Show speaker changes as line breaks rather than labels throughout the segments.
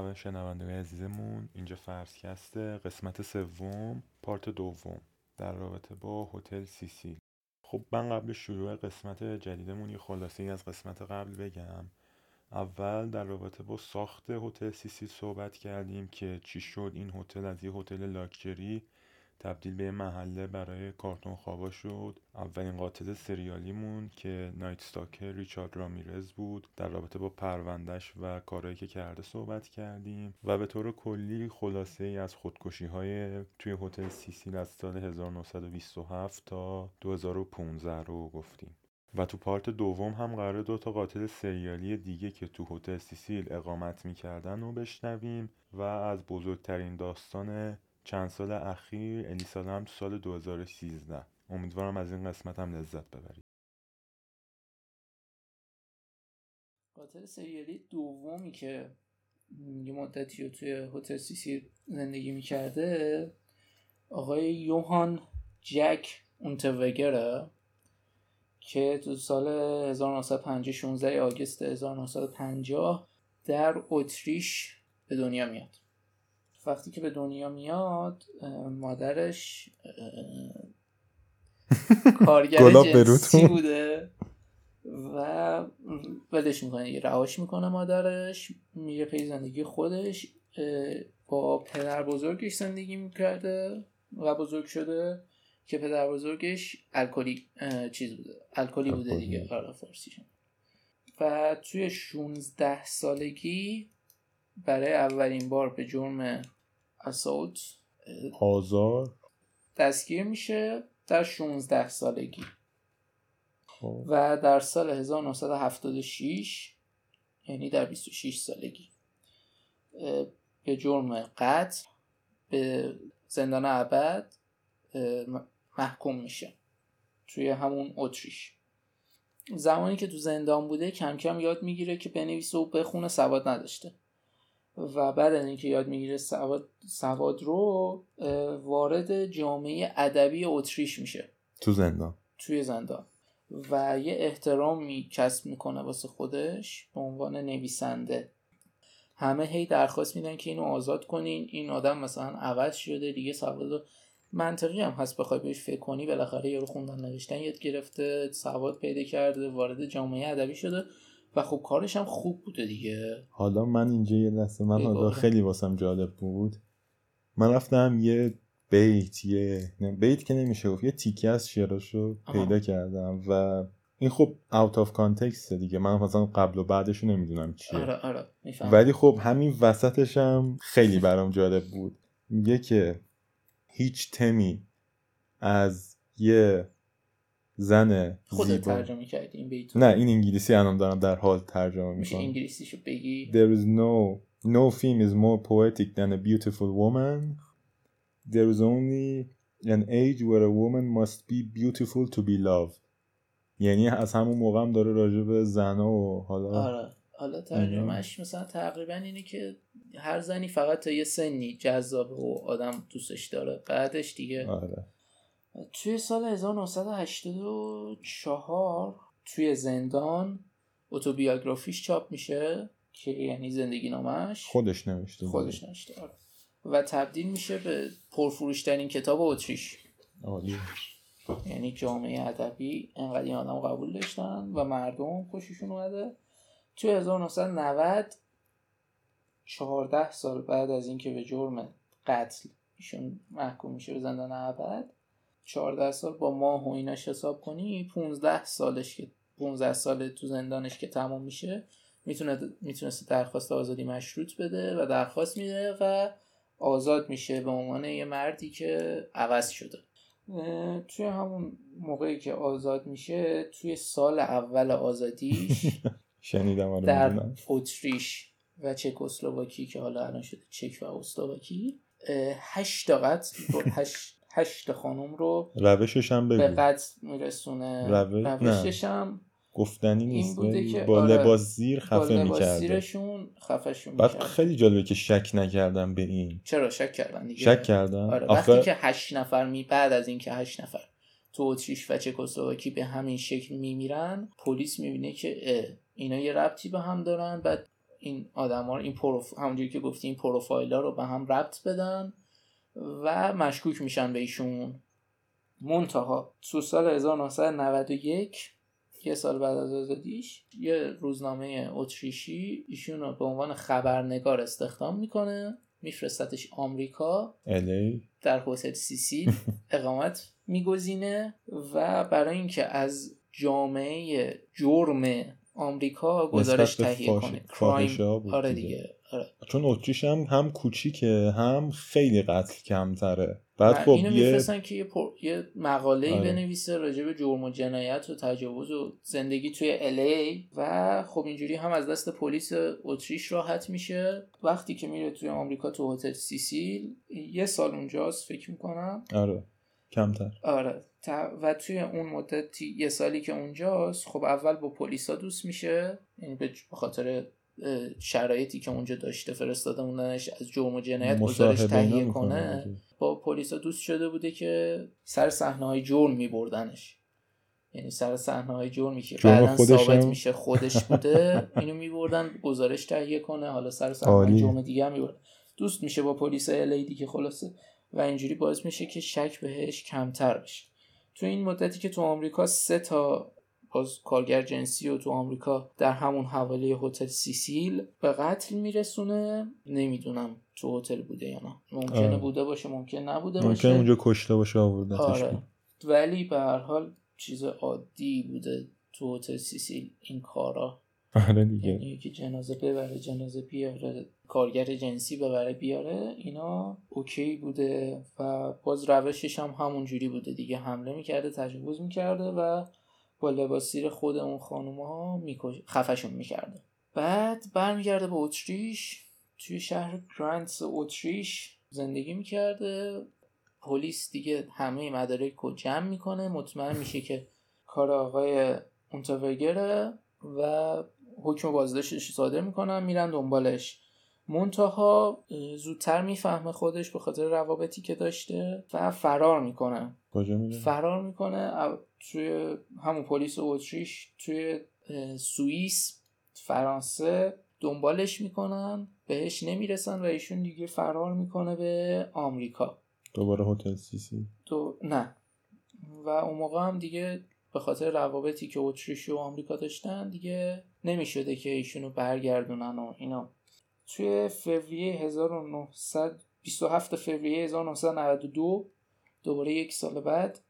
همه شنونده عزیزمون اینجا فرسکسته قسمت سوم part دوم در رابطه با هتل سیسیل. خب من قبل شروع قسمت جدیدمون یه خلاصه ای از قسمت قبل بگم. اول در رابطه با ساخت هتل سیسیل صحبت کردیم که چی شد. این هتل از یه هتل لاکچری تبدیل به محله برای کارتون خوابا شد. اولین قاتل سریالیمون که Night Stalker ریچارد رامیرز بود. در رابطه با پروندهش و کارهایی که کرده صحبت کردیم. و به طور کلی خلاصه ای از خودکشی های توی هتل سیسیل از سال 1927 تا 2015 رو گفتیم. و تو پارت دوم هم قرار دو تا قاتل سریالی دیگه که تو هتل سیسیل اقامت می‌کردن رو بشنویم و از بزرگترین داستان چند سال اخیر الیسا هم تو سال 2013 امیدوارم از این قسمت هم لذت ببرید.
قاتل سریالی دومی که یه مدتی رو توی هتل سیسی زندگی می‌کرده آقای یوهان جک اونتوگره که تو سال 1950 16 آگست 1950 در اتریش به دنیا میاد. وقتی که به دنیا میاد مادرش کارگر جنسی بوده و ولش می‌کنه یه رهاش می‌کنه مادرش میره پی زندگی خودش با پدر بزرگش زندگی می‌کرده و بزرگ شده که پدر بزرگش الکلی چیز بوده الکلی بوده دیگه آره فارسیشون و توی 16 سالگی برای اولین بار به جرم اسالت
آزار؟
دستگیر میشه در 16 سالگی. خب. و در سال 1976 یعنی در 26 سالگی به جرم قتل به زندان ابد محکوم میشه توی همون اتریش. زمانی که تو زندان بوده کم کم یاد می‌گیره که بنویسه و بخونه سواد نداشته. و بعد از اینکه یاد می‌گیره سواد, سواد رو وارد جامعه ادبی اتریش میشه.
تو زندان.
توی زندان. و یه احترامی کسب می‌کنه واسه خودش به عنوان نویسنده. همه هی درخواست میدن که اینو آزاد کنین. این آدم مثلا عوض شده دیگه سواد منطقی هم هست بخوای بهش فکر کنی بالاخره یارو خوندن نوشتن یاد گرفته سواد پیدا کرده وارد جامعه ادبی شده. و خب کارش هم خوب بوده دیگه.
حالا من اینجا یه لحظه من حالا خیلی واسم جالب بود. من رفتم یه بیت یه بیت که نمیشه گفت یه تیکه از شعراشو پیدا کردم و این خب out of context دیگه. من مثلا قبل و بعدشو نمی‌دونم چیه.
آره آره
ولی خب همین وسطش هم خیلی برام جالب بود. میگه که هیچ تمی از یه زن
خودت ترجمه کردی این بیتو
نه این انگلیسی الان دارم در حال ترجمه
میشه انگلیسیشو بگی؟
There is no no theme is more poetic than a beautiful woman. There is only an age where a woman must be beautiful to be loved. یعنی از همون موقع هم داره راجع به زنا و حالا
آره. حالا ترجمهش مثلا تقریبا اینه که هر زنی فقط تا یه سنی جذاب و آدم دوستش داره. بعدش دیگه
آره.
توی سال 1984 توی زندان اتوبیوگرافیش چاپ میشه که یعنی زندگی نامش.
خودش نوشته
خودش نوشته آره. و تبدیل میشه به پرفروشترین کتاب اتریش.
عالی.
یعنی جامعه ادبی انقدر این آدم قبول داشتن و مردم خوششون اومده. توی 1990 14 سال بعد از اینکه به جرم قتل ایشون محکوم میشه به زندان ابد 14 سال با ماه و ایناش حساب کنی 15 سالش که 15 سال تو زندانش که تمام میشه می‌تونه می‌تونست درخواست آزادی مشروط بده و درخواست میده و آزاد میشه به عنوان یه مردی که عوض شده. توی همون موقعی که آزاد میشه توی سال اول آزادیش
شنیدم آره
در اتریش و چکسلواکی که حالا الان شده چک و اسلواکی هشت تا قتل هشت هشت خانم رو
روشش هم بگو.
به قتل میرسونه.
روش...
روشش هم
گفتنی نیست
بوده که
با
آره.
لباس زیر خفه
با
می‌کرده.
زیرشون خفهشون
بعد خیلی جالبه که شک نکردم به این.
چرا شک کردن دیگه؟
شک کردم
آره.
آخه
وقتی که هشت نفر می بعد از اینکه هشت نفر تو اتریش و چکسلواکی به همین شکل میمیرن پلیس می‌بینه که اه، اینا یه ربطی به هم دارن. بعد این آدما این پروف... همونجوری که گفتی این پروفایلا رو به هم ربط بدن. و مشکوک میشن به ایشون. منتها تو سال 1991 یه سال بعد از آزادیش یه روزنامه اتریشی ایشون رو به عنوان خبرنگار استخدام می‌کنه میفرستتش آمریکا.
الی
در هتل سیسیل اقامت میگزینه و برای اینکه از جامعه جرم آمریکا گزارش تهیه کنه.
بود
آره
دیگه.
آره.
چون اتریش هم هم کوچیکه هم خیلی قتل کمتره. بعد خب
اینو
یه
میفرستن که یه, پر... یه مقاله ای
آره.
بنویسه راجع به جرم و جنایت و تجاوز و زندگی توی الی و خب اینجوری هم از دست پلیس اتریش راحت میشه. وقتی که میره توی آمریکا تو هتل سیسیل یه سال اونجاست فکر می‌کنم.
آره. کمتر.
آره. تا- و توی اون مدت یه سالی که اونجاست خب اول با پلیسا دوست میشه یعنی به خاطر شرایطی که اونجا داشته فرستاده موندنش از جرم و جنایت گزارش تهیه کنه. با پلیسا دوست شده بوده که سر صحنه های جرم میبردنش یعنی سر صحنه های جرمی که
جرم
بعدا ثابت؟ میشه خودش بوده اینو میبردن گزارش تهیه کنه حالا سر صحنه. جرم دیگه هم میبردن دوست میشه با پلیس الی دیگه خلاصه و اینجوری باعث میشه که شک بهش کمتر بشه تو این مدتی که تو آمریکا سه تا باز کارگر جنسی و تو آمریکا در همون حوالی هتل سیسیل به قتل میرسونه. نمی‌دونم تو هتل بوده یا نه. ممکنه
آره.
بوده باشه ممکن نبوده
ممکن
باشه.
اونجا کشته باشه آوردتش
آره. ولی به هر حال چیز عادی بوده تو هتل سیسیل این کارا.
آره دیگه.
یعنی که جنازه ببره جنازه بیاره کارگر جنسی ببره بیاره اینا اوکی بوده و باز روشش هم همون جوری بوده دیگه. حمله می‌کرده تجاوز می‌کرده و با لباس زیر خود اون خانوم ها میکش... خفشون می‌کرده. بعد برمیگرده به اتریش توی شهر گرانتس اتریش زندگی می‌کرده. پلیس دیگه همه مدارک رو جمع می‌کنه. مطمئن میشه که کار آقای اونتاوگره و حکم بازداشتش صادر می‌کنن. میرن دنبالش. منتها زودتر می‌فهمه خودش به خاطر روابطی که داشته و فرار می‌کنه.
کجا میره
فرار می‌کنه توی همون پلیس اتریش توی سوئیس فرانسه دنبالش می‌کنن بهش نمی‌رسن و ایشون دیگه فرار می‌کنه به آمریکا.
دوباره هتل سیسی؟
تو نه. و اون موقع هم دیگه به خاطر روابطی که اتریش و آمریکا داشتن دیگه نمی‌شده که ایشونو برگردونن و اینا. توی فوریه 1900 27 فوریه 1992 دوباره یک سال بعد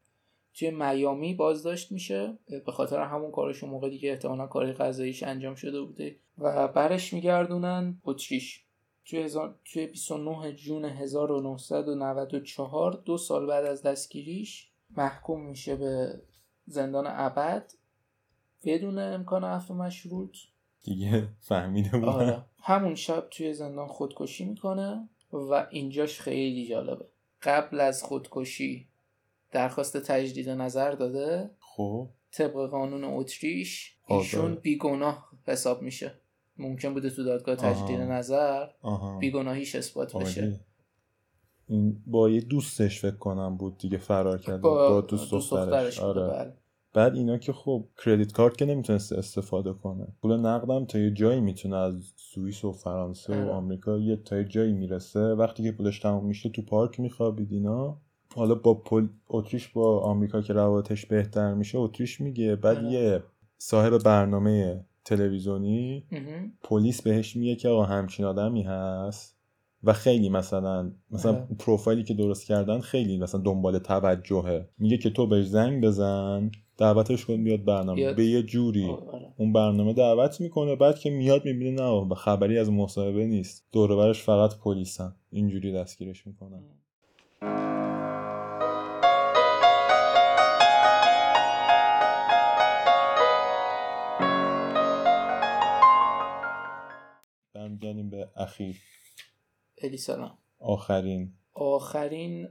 توی میامی بازداشت میشه به خاطر همون کارش موقع دیگه احتمالا کار قضاییش انجام شده بوده و برش میگردونن اتریش توی, هزار... توی 29 جون 1994 دو سال بعد از دستگیریش محکوم میشه به زندان ابد بدون امکان عفو مشروط.
دیگه فهمیده بودن
آره. همون شب توی زندان خودکشی می‌کنه و اینجاش خیلی جالبه. قبل از خودکشی درخواست تجدید نظر داده
خب
طبق قانون اتریش
آزاد.
ایشون بیگناه حساب میشه ممکن بوده تو دادگاه تجدید
آها.
نظر
آها
بیگناهیش اثبات بشه.
این با یه دوستش فکر کنم بود دیگه فرار کرده
با,
با, دوست دخترش
بوده
آره
بله.
بعد اینا که خب کردیت کارت که نمی‌تونسته استفاده کنه پول نقدم تا یه جایی می‌تونه از سوئیس و فرانسه و
آره.
آمریکا یه تا یه جایی می‌رسه وقتی که پولش تموم میشه تو پارک میخوابید اینا حالا با پل اتریش با آمریکا که روابطش بهتر میشه اتریش میگه بعد
آره.
یه صاحب برنامه تلویزیونی. پلیس بهش میگه که آقا همچین آدمی هست و خیلی مثلا مثلا
آره.
پروفایلی که درست کردن خیلی مثلا دنبال توجهه میگه که تو بهش زنگ بزن دعوتش کن بیاد برنامه.
بیاد.
به یه جوری.
آره.
اون برنامه دعوت می‌کنه بعد که میاد می‌بینه نه آقا، خبری از مصاحبه نیست. دور و برش فقط پلیسن. اینجوری دستگیرش می‌کنن. برمیگردیم به اخیر.
الی سلام
آخرین.
آخرین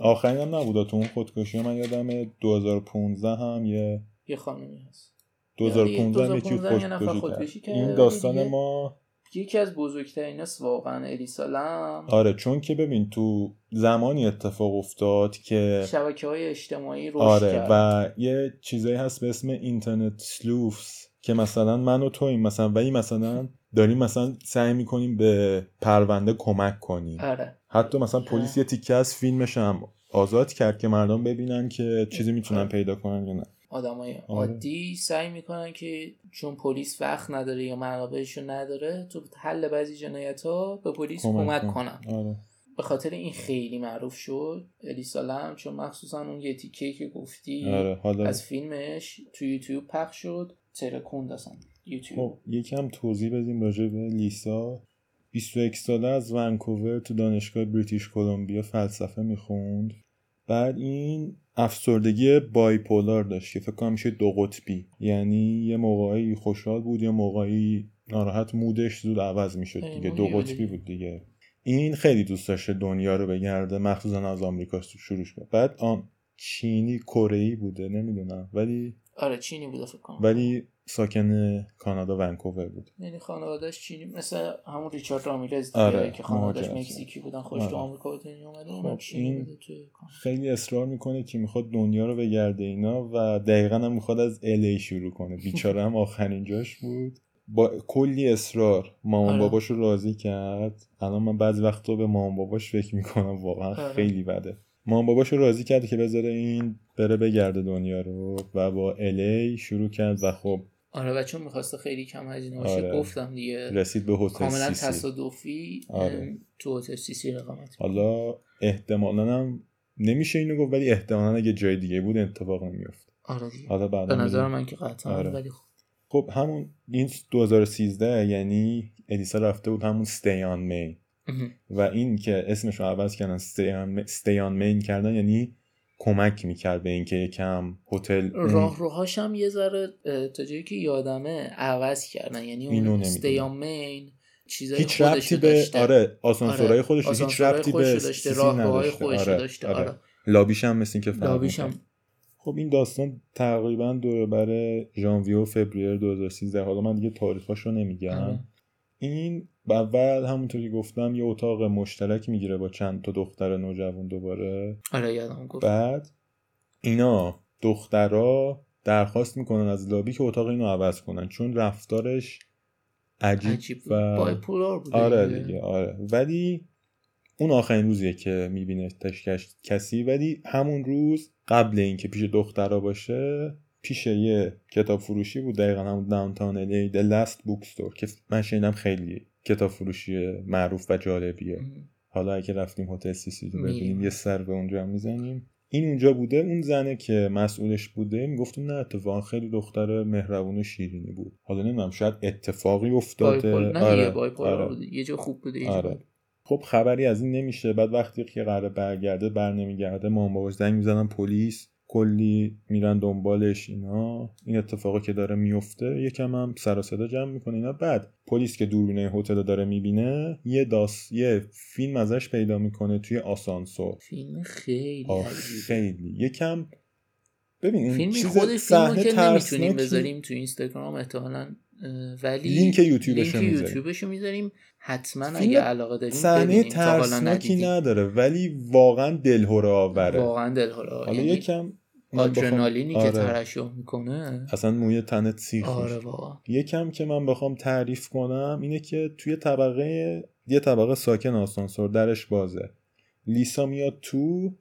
آخرین هم نبوده. تو اون خودکشی من یادم 2015 هم یه
یه خانمی هست.
2015 هم یکی
2015 یه نفر
خودکشی کرد. این داستان. ما
یکی از بزرگترین است واقعا الی سلام
آره چون که ببین تو زمانی اتفاق افتاد که
شبکه های اجتماعی رشد
آره
کرد.
و یه چیزایی هست به اسم اینترنت سلوفز که مثلا من و تویم مثلا ولی مثلا داریم مثلا سعی می‌کنیم به پرونده کمک کنیم.
آره.
حتی مثلا پلیس یه تیکه از فیلمش هم آزاد کرد که مردم ببینن که چیزی می‌تونن
آره.
پیدا کنن یا نه
آدمای
آره.
عادی سعی می‌کنن که چون پلیس وقت نداره یا منابعشو نداره تو حل بعضی جنایت ها به پلیس کمک,
کن.
کنن
آره.
به خاطر این خیلی معروف شد الیسا لم چون مخصوصا اون یه تیکه که گفتی
آره. حالا
از فیلمش تو یوتیوب پخش شد ترکوند اصلا یوتیوب
خب یکم توضیح بدیم راجع به لیسا 21 ساله از ونکوور تو دانشگاه بریتیش کلمبیا فلسفه می‌خوند. بعد این افسردگی بایپولار داشت که فکر کنم میشه دو قطبی. یعنی یه موقعی خوشحال بود یه موقعی ناراحت مودش زود عوض می‌شد دیگه. دو قطبی بود دیگه. این خیلی دوست داشته دنیا رو بگرده مخصوصا از آمریکا شروع شد. بعد آن چینی کره بوده نمی‌دونم. ولی
آره چینی بوده فکر کنم.
ولی ساکن کانادا ونکوور بود
یعنی خانوادهش چینی مثل همون ریچارد رامیرز
آره،
که خانوادهش
مهاجرت.
مکزیکی بودن خوش
آره.
تو آمریکا به دنیا اومده
خب، این. خیلی اصرار می‌کنه که می‌خواد دنیا رو بگرده اینا و دقیقا هم می‌خواد از الی شروع کنه بیچاره هم آخرین جاش بود با کلی اصرار مامان
آره.
باباش رو راضی کرد الان من بعضی وقتا به مامان باباش فکر می‌کنم واقعا
آره.
خیلی بده مامان باباش رو راضی کرد که بذاره این بره بگرده دنیا رو و با الی شروع کرد و خب
آره و چون می‌خواسته خیلی کم هزینه باشه
آره.
گفتم دیگه
رسید به هتل
کاملا
سیسی
تصادفی
آره.
تو هتل سیسی اقامت
حالا احتمالا هم نمیشه اینو گفت ولی احتمالا اگه جای دیگه بود اتفاق نمیفت
آره دیگه
حالا
به نظر. من که قطعا
آره.
ولی خب
خب همون این 2013 یعنی الیسا رفته بود همون stay on main
مهم.
و این که اسمش رو عوض کردن stay on, stay on main کردن یعنی کمک می‌کرد به اینکه یکم هتل
راه روهاش هم یه ذره تا جایی که یادمه عوض کردن یعنی اون. استیام مین چیزای
هیچ ربطی به
داشته
آره آسانسورهای خودش هیچ ربطی به
داشته راهروهای خودشو
آره.
داشته
آره.
آره
لابیش هم مثل این که فرق
لابیش. هم
خب این داستان تقریبا دور بر ژانویه و فوریه 2013 حالا من دیگه تاریخاش رو نمیگم
آره.
این اول همونطور که گفتم یه اتاق مشترک می‌گیره با چند تا دختر نوجوان دوباره.
آره یادم گفت.
بعد اینا دخترا درخواست می‌کنن از لابی که اتاق اینو عوض کنن چون رفتارش عجیب,
عجیب.
و
بایپولار بوده
آره
دیگه.
آره. ولی اون آخرین روزیه که می‌بینه کسی. ولی همون روز قبل اینکه پیش دخترا باشه پیش یه کتاب فروشی بود دقیقا همون داونتاون الی The Last Bookstore که من شنیدم خیلی کتاب فروشی معروف و جالبیه. حالا اگه رفتیم هتل سیسی رو
می‌ریم.
ببینیم یه سر به اونجا هم می‌زنیم این اونجا بوده اون زنه که مسئولش بوده می‌گفت نه اتفاقا خیلی دختر مهربون و شیرینی بود حالا نمی‌دونم شاید اتفاقی افتاده
بایپول نه
آره، آره.
بوده یه جا خوب بوده یه
آره. خب خبری از این نمیشه بعد وقتی که قرار برگرده بر نمیگرده مامان باباش زنگ می‌زنن پلیس کلی میرن دنبالش اینا. این اتفاقی که داره میفته یکم هم سر و صدا جمع می‌کنه اینا. بعد پلیس که دوربینه هتل داره می‌بینه یه داس یه فیلم ازش پیدا می‌کنه توی آسانسور.
فیلم خیلی
خیلی. یکم ببین این
فیلمی
چیز
خود فیلمو که نمی‌تونیم بذاریم تو اینستاگرام احتمالا ولی
لینک یوتیوبش رو
لینک
می‌ذاریم.
یوتیوبشو می‌ذاریم. حتما اگه علاقه داریم
صحنه ترسناکی نداره ولی واقعا دلهوره آوره.
واقعا دلهوره
حالا
یعنی
یکم
آدرنالینی
آره.
که ترشح می‌کنه.
اصلا موی تنت سیخ
آره واقعا
یکم که من بخوام تعریف کنم اینه که توی طبقه یه طبقه ساکن آسانسور درش بازه. لیسا میاد تو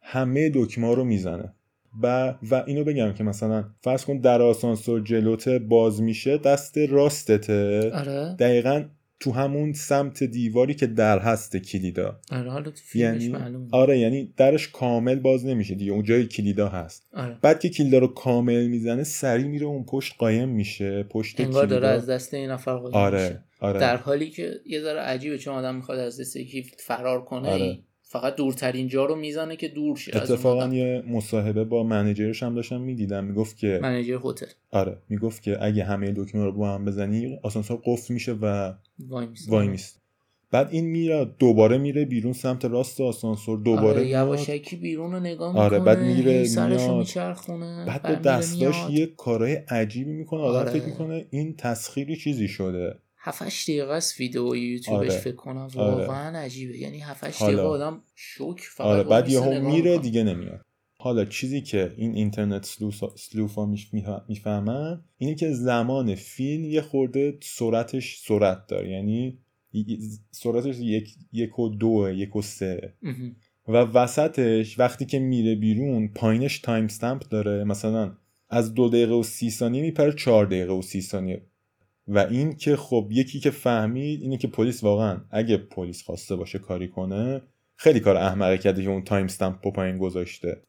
همه دکمه رو می‌زنه. و و اینو بگم که مثلا فرض کن در آسانسور جلوت باز میشه دست راستته.
آره.
دقیقا تو همون سمت دیواری که در هست کلیدا.
آره حالا تو
یعنی
معلومه
آره یعنی درش کامل باز نمیشه دیگه اون جای کلیدا هست.
آره.
بعد که کلیدا رو کامل می‌زنه سری میره اون پشت قایم میشه پشت
انگار داره از دست این نفر قایم
آره
میشه.
آره.
در حالی که یه ذره عجیبه چون آدم می‌خواد از دست یکی فرار کنه
آره.
فقط دورترین جا رو می‌زنه که دور شه
اتفاقا. یه مصاحبه با منیجرش هم داشتم می‌دیدم می‌گفت که
منیجر هتل
آره می‌گفت که اگه همه دکمه رو با هم بزنی آسانسور قفل میشه و
وای
میست بعد این میره دوباره میره بیرون سمت راست آسانسور دوباره
آره. یواشکی بیرون رو نگاه
آره،
می‌کنه
بعد میره،
سرشو. میچرخونه
بعد با دستاش. یه کارهای عجیبی می‌کنه آدم
آره.
فکر می‌کنه این تسخیری چیزی شده
7 8 دقیقه است ویدیو یوتیوبش
آره.
فکر کنم
آره.
واقعا عجیبه یعنی 7 8
حالا.
دقیقه آدم شوک فقط
آره بعد یهو
نگاه
میره. دیگه نمیاد حالا چیزی که این اینترنت سلوفا می‌فهمن اینه که زمان فیلم یه خورده سرعتش سرعت داره یعنی سرعتش یک, یک و دو یک و سه و وسطش وقتی که میره بیرون پایینش تایم ستمپ داره مثلا از دو دقیقه و سی ثانیه میپره چهار دقیقه و سی ثانیه و این که خب یکی که فهمید اینه که پلیس واقعا اگه پلیس خواسته باشه کاری کنه خیلی کار احمقانه کرده که اون timestamp پایین گذاشته.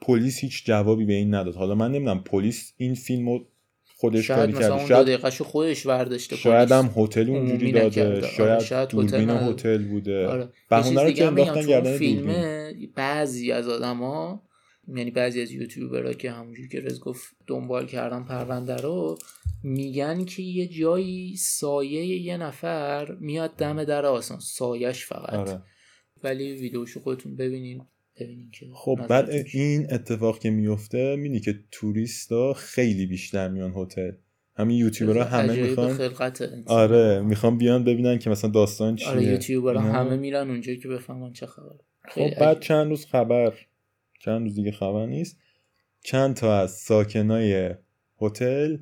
پلیس هیچ جوابی به این نداد. حالا من نمی‌دونم پلیس این فیلمو خودش کاری کرده.
شاید اون خودش برداشته
شاید هم هتل اونجوری داده. آره، شاید, شاید دوربین هتل بوده. آره. بهونه رو که انداختن گردن
فیلم بعضی از آدما یعنی بعضی از یوتیوبرها که همونجوری که رز گفت دنبال کردن پرونده رو میگن که یه جایی سایه یه نفر میاد دم در آسان سایش فقط. آره. ولی ویدیوشو خودتون ببینین ببینین که
خب بعد این اتفاق که میفته می‌بینی که توریستا خیلی بیشتر میان هتل. همین یوتیوبرها همه می‌خوان آره می‌خوان بیان ببینن که مثلا داستان چیه.
آره یوتیوبرها همه میرن اونجا که بفهمن چه خبر
خب بعد چند روز خبر. چند روز دیگه خبر نیست. چند تا از ساکنای هتل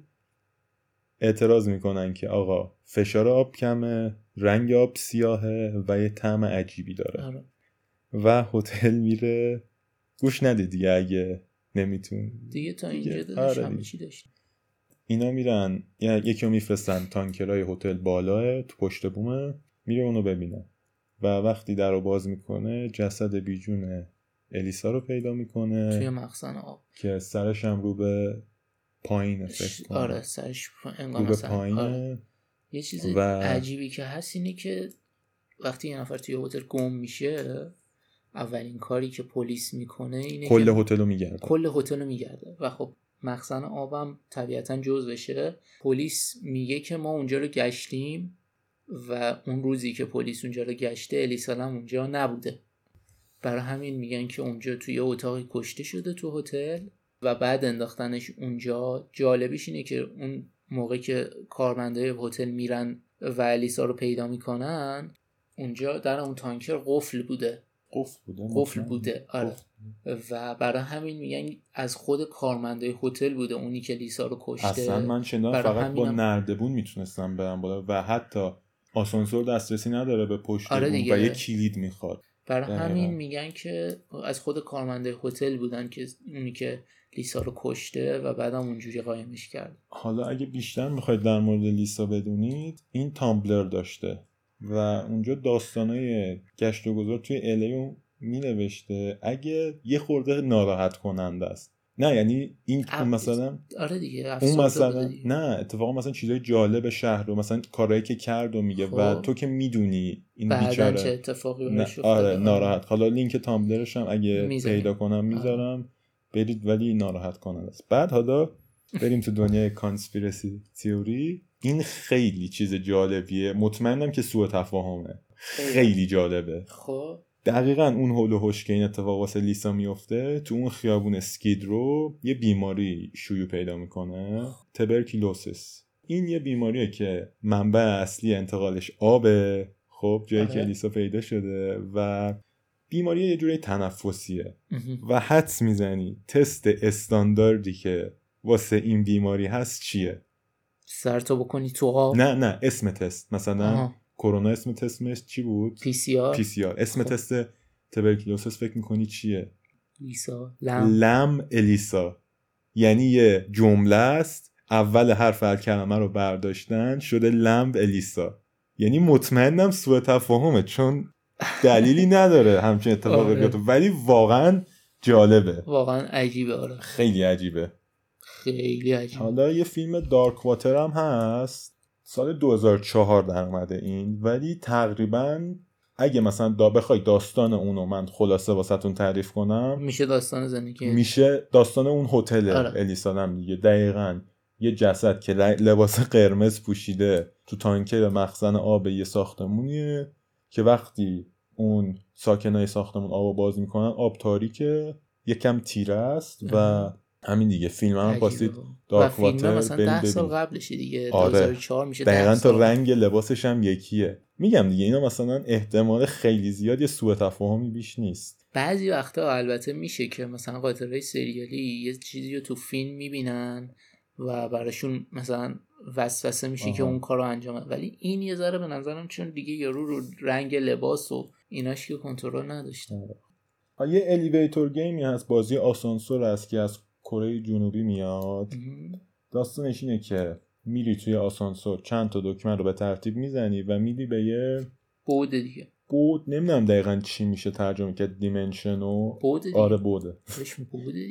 اعتراض می‌کنن که آقا فشار آب کمه رنگ آب سیاهه و یه طعم عجیبی داره. آره. و هتل میره. گوش نده دیگه اگه نمیتون.
دیگه تا اینجا دادش آره همه چی داشت
اینا میرن. یکی رو میفرستن تانکرای هتل بالاه تو پشت بومه میره اونو ببینه. و وقتی در رو باز می‌کنه جسد بیجون الیسا رو پیدا می‌کنه
توی مخزن آب.
که سرش هم رو به پایین فکر
آره سرش
رو به پایینه. آره.
یه چیز و... عجیبی که هست اینه که وقتی یه نفر توی هتل گم میشه اولین کاری که پلیس می‌کنه اینه
کل هتل رو میگرده.
کل هتل رو میگرده. و خب مخزن آبم طبیعتا بشه. پلیس میگه که ما اونجا رو گشتیم و اون روزی که پلیس اونجا رو گشته الیسالم اونجا نبوده. برای همین میگن که اونجا توی اتاقی کشته شده تو هتل و بعد انداختنش اونجا. جالبیش اینه که اون موقع که کارمنده هتل میرن و الیسا رو پیدا می‌کنن اونجا در اون تانکر قفل بوده.
قفل بوده
قفل بوده آره. و برای همین میگن از خود کارمنده هتل بوده اونی که لیسا رو کشته.
اصلا من چندان فقط با نردبون می‌تونستم برم بالا و حتی آسانسور دسترسی نداره به پشت آره و یه کلید می‌خواد.
برای همین میگن که از خود کارمنده هتل بودن که اونی که لیسا رو کشته و بعدم اونجوری قایمش کرد.
حالا اگه بیشتر می‌خواید در مورد لیسا بدونید این تامبلر داشته و اونجا داستانای گشت و گذار توی الیو می نوشته اگه یه خورده ناراحت کننده است. نه یعنی این مثلا
آره دیگه
اون مثلا نه اتفاقا مثلا چیزای جالب شهر رو مثلا کارهایی که کرد و میگه و خب. تو که می‌دونی این بیچاره.
چه اتفاقی
آره ناراحت. حالا لینک تامبلرش هم اگه پیدا کنم آره. می‌ذارم. برید ولی ناراحت کننده است. بعد حالا بریم تو دنیای کانسپیرسی تیوری این خیلی چیز جالبیه. مطمئنم که سوء تفاهمه. خیلی جالبه.
خب.
دقیقا اون هول و که این اتفاق واسه لیسا میفته تو اون خیابون سکید رو یه بیماری شیوع پیدا می‌کنه. تبرکیلوسیس. این یه بیماریه که منبع اصلی انتقالش آبه. خب جایی که آره. لیسا پیدا شده و بیماری یه جوری تنفسیه. و حدس می‌زنی تست استانداردی که واسه این بیماری هست چیه؟
سرتو بکنی تو آب.
نه نه اسم تست. مثلا کرونا اسم تستش چی بود؟
پی سی آر.
پی سی آر. اسم خب. تست tuberculosis فکر می‌کنی چیه؟
ELISA. LAM.
LAM ELISA. یعنی یه جمله است. اول حرف هر کلمه رو برداشتن شده LAM ELISA. یعنی مطمئنم سوء تفاهمه چون دلیلی نداره همچین اتفاقی آره. بیفته. ولی واقعا جالبه.
واقعا عجیبه آره.
خیلی عجیبه.
خیلی عجیبه.
حالا یه فیلم دارک واتر هم هست. سال 2004 در اومده این ولی تقریبا اگه مثلا دا بخوای داستان اونو من خلاصه واسهتون تعریف کنم
میشه داستان زندگی
میشه داستان اون هتل آره. الیسالم دیگه دقیقا یه جسد که لباس قرمز پوشیده تو تانکر مخزن آب یه ساختمونیه که وقتی اون ساکنای ساختمون آب باز می‌کنن آب تاریکه یکم تیره است و همین دیگه. فیلم هم خواستید
دارک واتر مثلا 10 سال قبلشه دیگه.
آره. 2004
میشه
دقیقا تا رنگ لباسش هم یکیه. میگم دیگه اینا مثلا احتمال خیلی زیاد یه سوء تفاهمی بیش نیست.
بعضی وقتا البته میشه که مثلا قاطرهای سریالی یه چیزی رو تو فیلم می‌بینن و براشون مثلا وسوسه میشه
آها.
که اون کار رو انجام. ولی این یه ذره به نظرم چون دیگه یارو رو رنگ لباس و ایناش که کنترل نداشته
آه، یه الیویتور گیمی هست. بازی آسانسور هست که از کره جنوبی میاد. داستانش اینه که میری توی آسانسور چند تا دکمه رو به ترتیب می‌زنی و میری به یه
بود دیگه.
بود نمی‌دونم دقیقا چی میشه ترجمه کرد دیمنشن و
بود دیگه.
آره بوده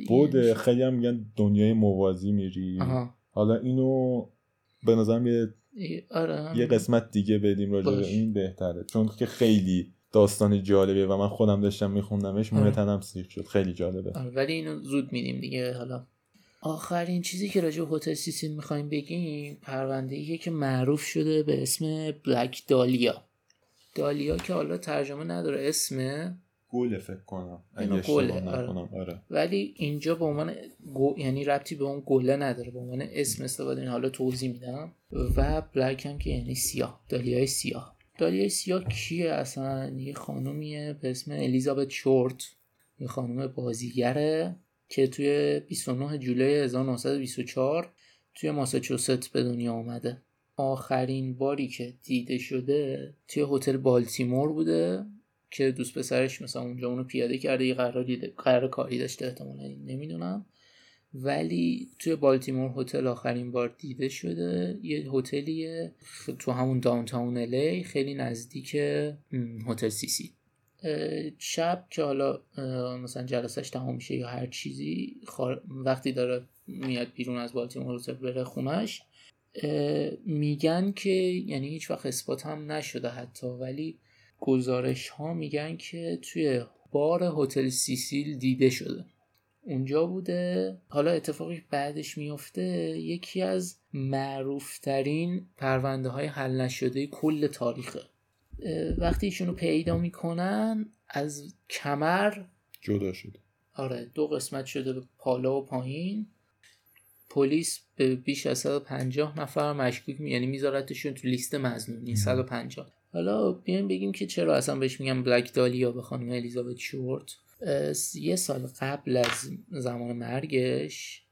بوده خیلی هم میگن دنیای موازی میری.
آها.
حالا اینو به نظرم یه,
آره.
یه قسمت دیگه بدیم راجع به. این بهتره. چون که خیلی داستان جالبه و من خودم داشتم میخوندمش موی
آره.
تنم سیخ شد. خیلی جالبه.
آره ولی اینو زود میدیم دیگه. حالا آخرین چیزی که راجع به هتل سیسیل می‌خوایم بگیم پرونده ایه که معروف شده به اسم بلک دالیا. دالیا که حالا ترجمه نداره اسمه؟
گله فکر کنم.
اینو
اگه
گله، آره.
آره.
ولی اینجا به عنوان گو... یعنی ربطی به اون گله نداره به عنوان اسم استفاده این حالا توضیح میدم. و بلک هم که یعنی سیاه دالیای سیاه. دالیای سیاه کیه اصلا؟ یه خانومیه به اسم الیزابت شورت. یه خانم بازیگره که توی 29 جولای 1924 توی ماساچوست به دنیا آمده آخرین باری که دیده شده توی هتل بالتیمور بوده که دوست پسرش مثلا اونجا اونو پیاده کرده یه قراری قرار کاری داشته احتمالا نمی‌دونم. ولی توی بالتیمور هتل آخرین بار دیده شده. یه هتلیه تو همون داونتاون الی خیلی نزدیک هتل سیسی شب که حالا مثلا جلسش تمام میشه یا هر چیزی وقتی داره میاد بیرون از بالتیمور هتل بره خونش میگن که یعنی هیچ وقت اثبات هم نشده حتی ولی گزارش ها میگن که توی بار هتل سیسیل دیده شده. اونجا بوده. حالا اتفاقی بعدش میفته یکی از معروفترین پرونده های حل نشده کل تاریخه. وقتی ایشونو پیدا می‌کنن از کمر
جدا شده.
آره دو قسمت شده به بالا و پایین. پلیس به بیش از 150 نفر مشکوک می... یعنی میذارتشون تو لیست مزنونی 150 حالا بیایم بگیم که چرا اصلا بهش میگم بلک دالیا به خانم الیزابت شورت؟ یه سال قبل از زمان مرگش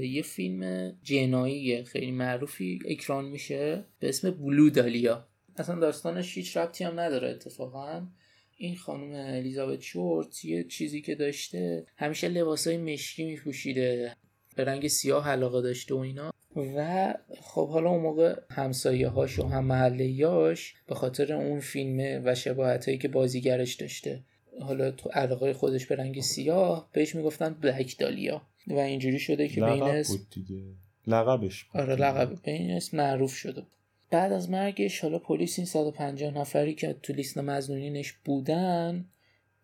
یه فیلم جنایی خیلی معروفی اکران میشه به اسم بلو دالیا اصلا داستانش هیچ ربطی هم نداره اتفاقا. این خانم الیزابت شورت یه چیزی که داشته همیشه لباسای مشکی میپوشیده به رنگ سیاه علاقه داشته و اینا. و خب حالا اون موقع همسایه هاش و هم محلیاش به خاطر اون فیلمه و شباهت هایی که بازیگرش داشته حالا تو علاقه خودش به رنگ سیاه بهش می‌گفتن بلک دالیا و اینجوری شده که
لقب
اسم
بود دیگه. لقبش بود
آره. لقب. به این اسم معروف شده. بعد از مرگش حالا پلیس این 150 نفری که تو لیست مزنونینش بودن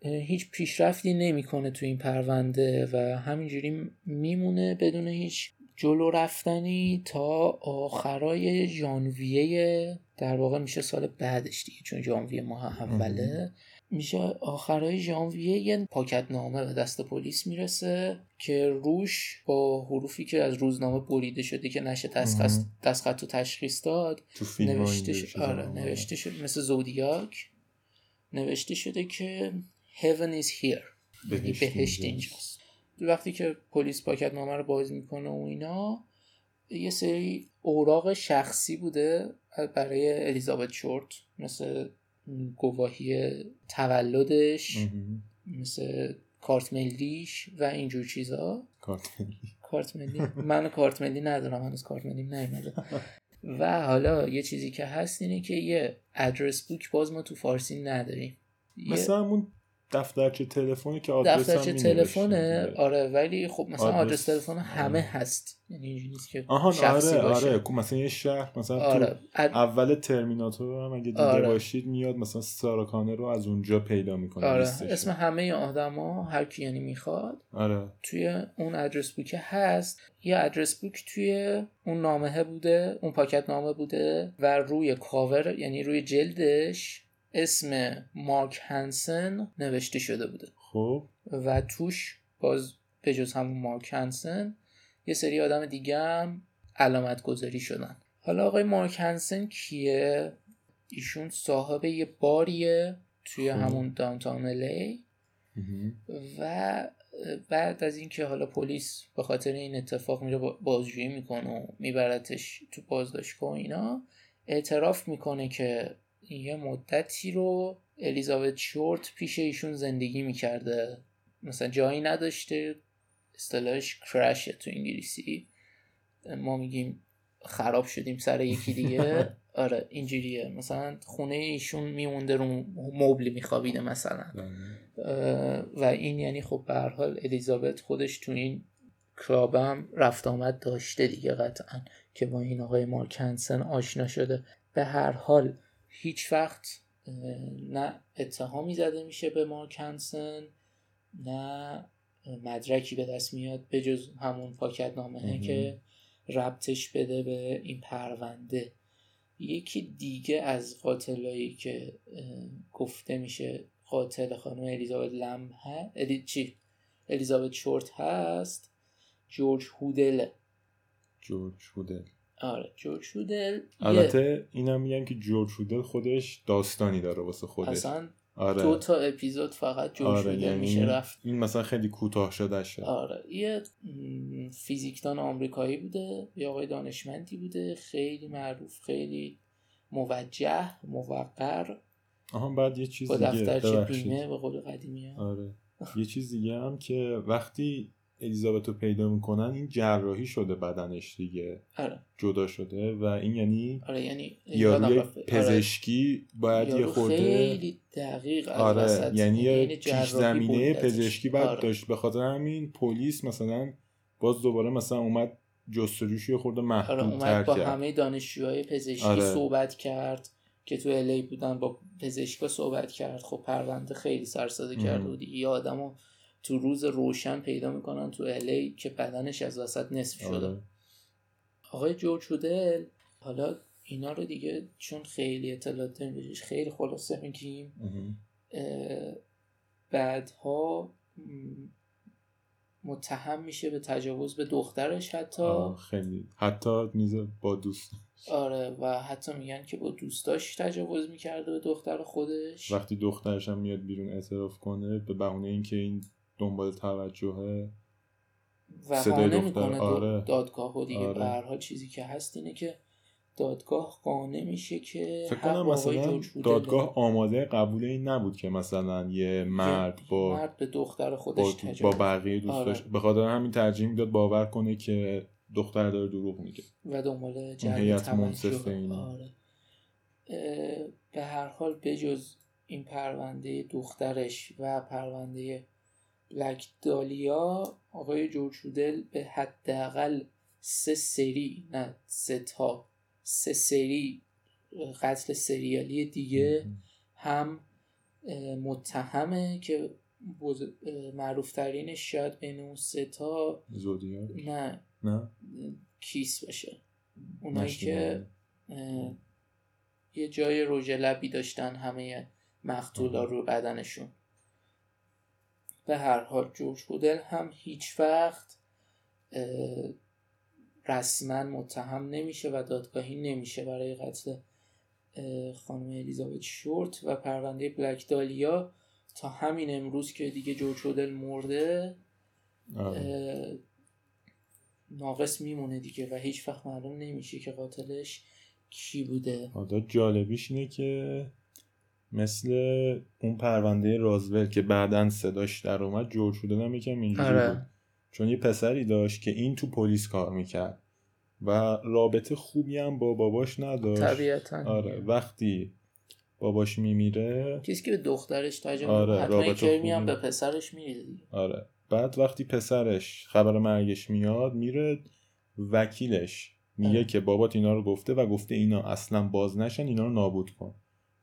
هیچ پیشرفتی نمی‌کنه تو این پرونده و همینجوری میمونه بدون هیچ جلو رفتنی تا آخرای ژانویه در واقع میشه سال بعدش دیگه چون ژانویه ماه اوله. میشه آخرای ژانویه یه پاکت نامه به دست پلیس می‌رسه که روش با حروفی که از روزنامه بریده شده که نشه دستخط. دستخط رو تشخیص داد
تو
نوشته شده. آره نوشته شده مثل زودیاک نوشته شده که heaven is here یعنی
بهشت. اینجاست
وقتی که پلیس پاکت نامه رو باز می‌کنه و اینا یه سری اوراق شخصی بوده برای الیزابت شورت مثل گواهی تولدش
مهم.
مثل کارت ملیش و اینجور چیزا
کارت ملی.
کارت ملی من کارت ملی ندارم هنوز کارت ملی نیومده و حالا یه چیزی که هست اینه که یه ادرس بوک باز ما تو فارسی نداریم
مثلا همون دفترچه تلفنی که آدرس
دفترچه تلفنه آره ولی خب مثلا
آدرس-
آدرس تلفن همه
آره.
هست یعنی اینجوری نیست که
آهان
شخصی
آره
باشه
آره مثلا یه شهر مثلا
آره
تو
اد-
اول ترمیناتور هم اگه دیده
آره.
باشید میاد مثلا ساراکانه رو از اونجا پیدا می‌کنه
آره. اسم همه آدما هر کی یعنی می‌خواد
آره
توی اون ادرس بوک هست یه ادرس بوک توی اون نامه بوده اون پاکت نامه بوده و روی کاور یعنی روی جلدش اسم مارک هنسن نوشته شده بوده.
خب.
و توش باز به جز همون مارک هنسن یه سری آدم دیگه هم علامت گذاری شدن. حالا آقای مارک هنسن کیه؟ ایشون صاحب یه باریه توی همون داونتاون الی و بعد از اینکه حالا پلیس به خاطر این اتفاق میره بازجویی می‌کنه و میبرتش تو بازداشتگاه و اینا اعتراف می‌کنه که یه مدتی رو الیزابت شورت پیش ایشون زندگی می‌کرده. مثلا جایی نداشته اصطلاحش کرشه تو انگلیسی. ما میگیم خراب شدیم سر یکی دیگه. آره اینجوریه. مثلا خونه ایشون میمونده رو مبلی میخوابیده مثلا. و این یعنی خب به هر حال الیزابت خودش تو این کلابم رفت آمد داشته دیگه قطعا که با این آقای مارک هنسن آشنا شده. به هر حال هیچ وقت نه اتهامی زده میشه به مارک هنسن نه مدرکی به دست میاد به جز همون پاکت نامه که ربطش بده به این پرونده. یکی دیگه از قاتلایی که گفته میشه قاتل خانم الیزابت لم الی... چی؟ الیزابت شورت هست جورج هودل.
جورج هودل.
آره جورج هودل
البته اینم میگن که جورج هودل خودش داستانی داره واسه خودش.
اصلا آره. دو تا اپیزود فقط جورج آره یعنی میشه رفت.
این مثلا خیلی کوتاه شده شد
آره یه فیزیکدان آمریکایی بوده یه آقای دانشمندی بوده خیلی معروف خیلی موجه موقر.
آها بعد یه چیز
دیگه با بیمه به قول قدیمی
آره. یه چیز دیگه هم که وقتی الیزابت رو پیدا می‌کنن این جراحی شده بدنش دیگه
آره.
جدا شده و این یعنی
آره یعنی
یاروی پزشکی آره. باید یه خورده
خیلی دقیق
آره یعنی یه پیش زمینه پزشکی باید آره. داشت به خاطر همین پلیس مثلا باز دوباره مثلا اومد جستجوش یه خورده محدود آره اومد
با همه دانشجوهای پزشکی آره. صحبت کرد که تو الی بودن با پزشکا صحبت کرد خب پرونده خیلی سرساده کرد و دیگه آدمو تو روز روشن پیدا می‌کنن تو الی که بدنش از وسط نصف شده. آره. آقای جورج هودل حالا اینا رو دیگه چون خیلی اطلاعات بهش خیلی خلاصه میگیم. بعدها متهم میشه به تجاوز به دخترش حتی.
خیلی. حتی میزه با دوست.
آره و حتی میگن که با دوستاش تجاوز می‌کرده به دختر خودش.
وقتی دخترش هم میاد بیرون اعتراف کنه به بهونه اینکه این دنبال توجهه
و صدای دختر آره. دادگاه و دیگه آره. به هر حال چیزی که هست اینه که دادگاه قانع میشه که
فکر کنم مثلا دادگاه آماده قبول این نبود که مثلا یه مرد با
مرد به دختر خودش
با, با بقیه دوستاش آره. به خاطر همین ترجیح می‌داد باور کنه که دختر داره دروغ میگه
و دنبال جلب توجه آره. به هر حال بجز این پرونده دخترش و پرونده بلک دالیا آقای جورج به حداقل سه سری نه سه تا سه سری قتل سریالی دیگه هم متهمه که معروف ترینش شاید بین اون سه تا نه.
نه؟
کیس باشه. اونایی که یه جای روژ لبی داشتن همه مقتولا رو بدنشون. به هر حال جورج هودل هم هیچ وقت رسما متهم نمیشه و دادگاهی نمیشه برای قتل خانم الیزابت شورت و پرونده بلک دالیا تا همین امروز که دیگه جورج هودل مرده ناقص میمونه دیگه و هیچ وقت معلوم نمیشه که قاتلش کی بوده.
حالا جالبیش اینه که مثل اون پرونده رازول که بعدا صداش در اومد جورج هودل هم یکم اینجوری آره. بود. چون یه پسری داشت که این تو پلیس کار می‌کرد و رابطه خوبی هم با باباش نداشت.
طبیعتا.
آره وقتی باباش میمیره.
کسی که به دخترش تجاوز آره رابطه هم به پسرش میره
آره. بعد وقتی پسرش خبر مرگش میاد میره وکیلش. میگه که بابات اینا رو گفته و گفته اینا اصلا باز نشن اینا رو نابود کن.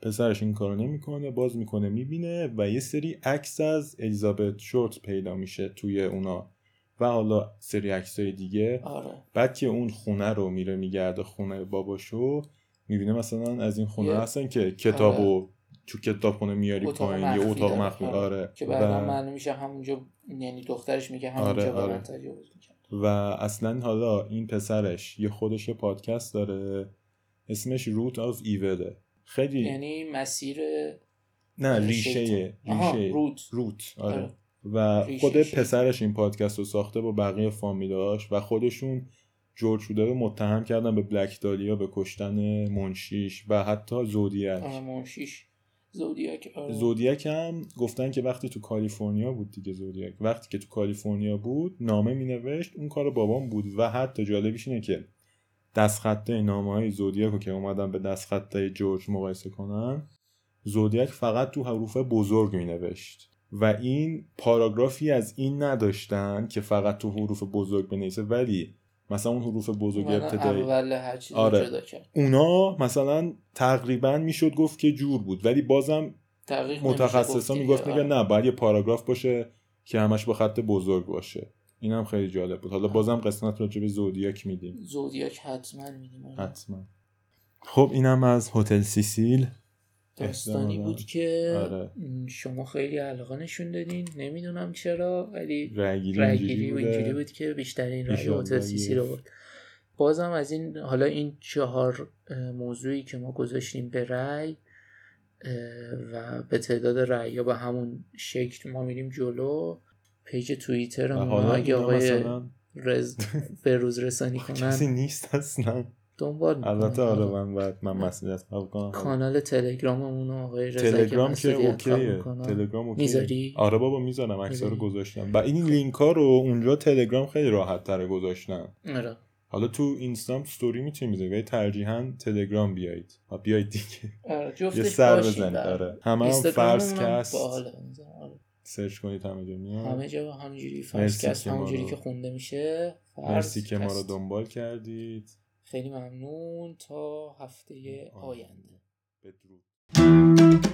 پسرش این کارو نمی‌کنه باز می‌کنه می‌بینه و یه سری عکس از الیزابت شورت پیدا میشه توی اونا و حالا سری عکسای دیگه
آره.
بعد که اون خونه رو میره میگرده خونه باباشو می‌بینه مثلا از این خونه هستن که کتابو آره. تو کتاب خونه میاری پایین یه اتاق مخفی آره. آره.
که بعدا و... معلوم میشه همونجا یعنی دخترش میگه همونجا آره. آره.
و اصلا حالا این پسرش یه خودش پادکست داره اسمش روت آف ایوده خیلی
یعنی مسیر
نه
ریشه
ریشه
روت.
روت آره
آره.
و خود. پسرش این پادکست رو ساخته با بقیه فامیلاش و خودشون جورج شوده رو متهم کردن به بلک دالیا به کشتن منشیش و حتی زودیک
آره منشیش زودیاک آره.
زودیک هم گفتن که وقتی تو کالیفرنیا بود دیگه زودیک وقتی که تو کالیفرنیا بود نامه می نوشت اون کار بابام بود و حتی جالبیش اینه که دستخطه نامه های زودیک رو که اومدن به دستخطه جورج مقایسه کنن زودیک فقط تو حروف بزرگ می نوشت و این پاراگرافی از این نداشتن که فقط تو حروف بزرگ بنویسه ولی مثلا اون حروف بزرگ ابتدایی آره.
جدا کرد
اونا مثلا تقریبا می‌شد گفت که جور بود ولی بازم متخصصا می‌گفت. میگه نه باید یه پاراگراف باشه که همش با خط بزرگ باشه این هم خیلی جالب بود. حالا بازم قسمت راجع به زودیاک میدیم.
زودیاک حتما میدیم.
حتما. خب اینم از هتل سیسیل.
داستانی. بود که
آره.
شما خیلی علاقه نشون دادین. نمی‌دونم چرا ولی
رأیگیری
و. اینجوری بود که بیشترین رأی
ایشالله
هتل سیسی
یه-
رو بود بازم از این حالا این چهار موضوعی که ما گذاشتیم به رأی اه، و به تعداد رأی یا به همون شکل ما میریم جلو. پیج توییتر ما
حالا
اگه آقای رز به روز رسانی
کسی
کنن.
نیست اصلا.
دنبال
البته آره من باید من مسئولیت قبول کنم.
کانال تلگراممون رو آقای رضا
تلگرام که اوکیه. تلگرام اوکیه.
می‌ذاری؟
آره بابا می‌ذارم عکس‌ها رو
می‌ذاری؟
گذاشتم. و این لینک ها رو اونجا تلگرام خیلی راحت تره گذاشتن.
آره.
حالا تو اینستام ستوری می‌تونید بذارید ولی ترجیحاً تلگرام بیایید. ها بیایید دیگه.
آره
یه
جفتش
سر
باشین
بزنید.
در-
آره. همه هم کست. سرچ کنید همه جا میاد.
همه جا همینجوری فرض
مرسی
کست
که ما
همونجوری که خونده میشه.
مرسی که ما رو. دنبال کردید.
خیلی ممنون. تا هفته. آینده.
بدرود.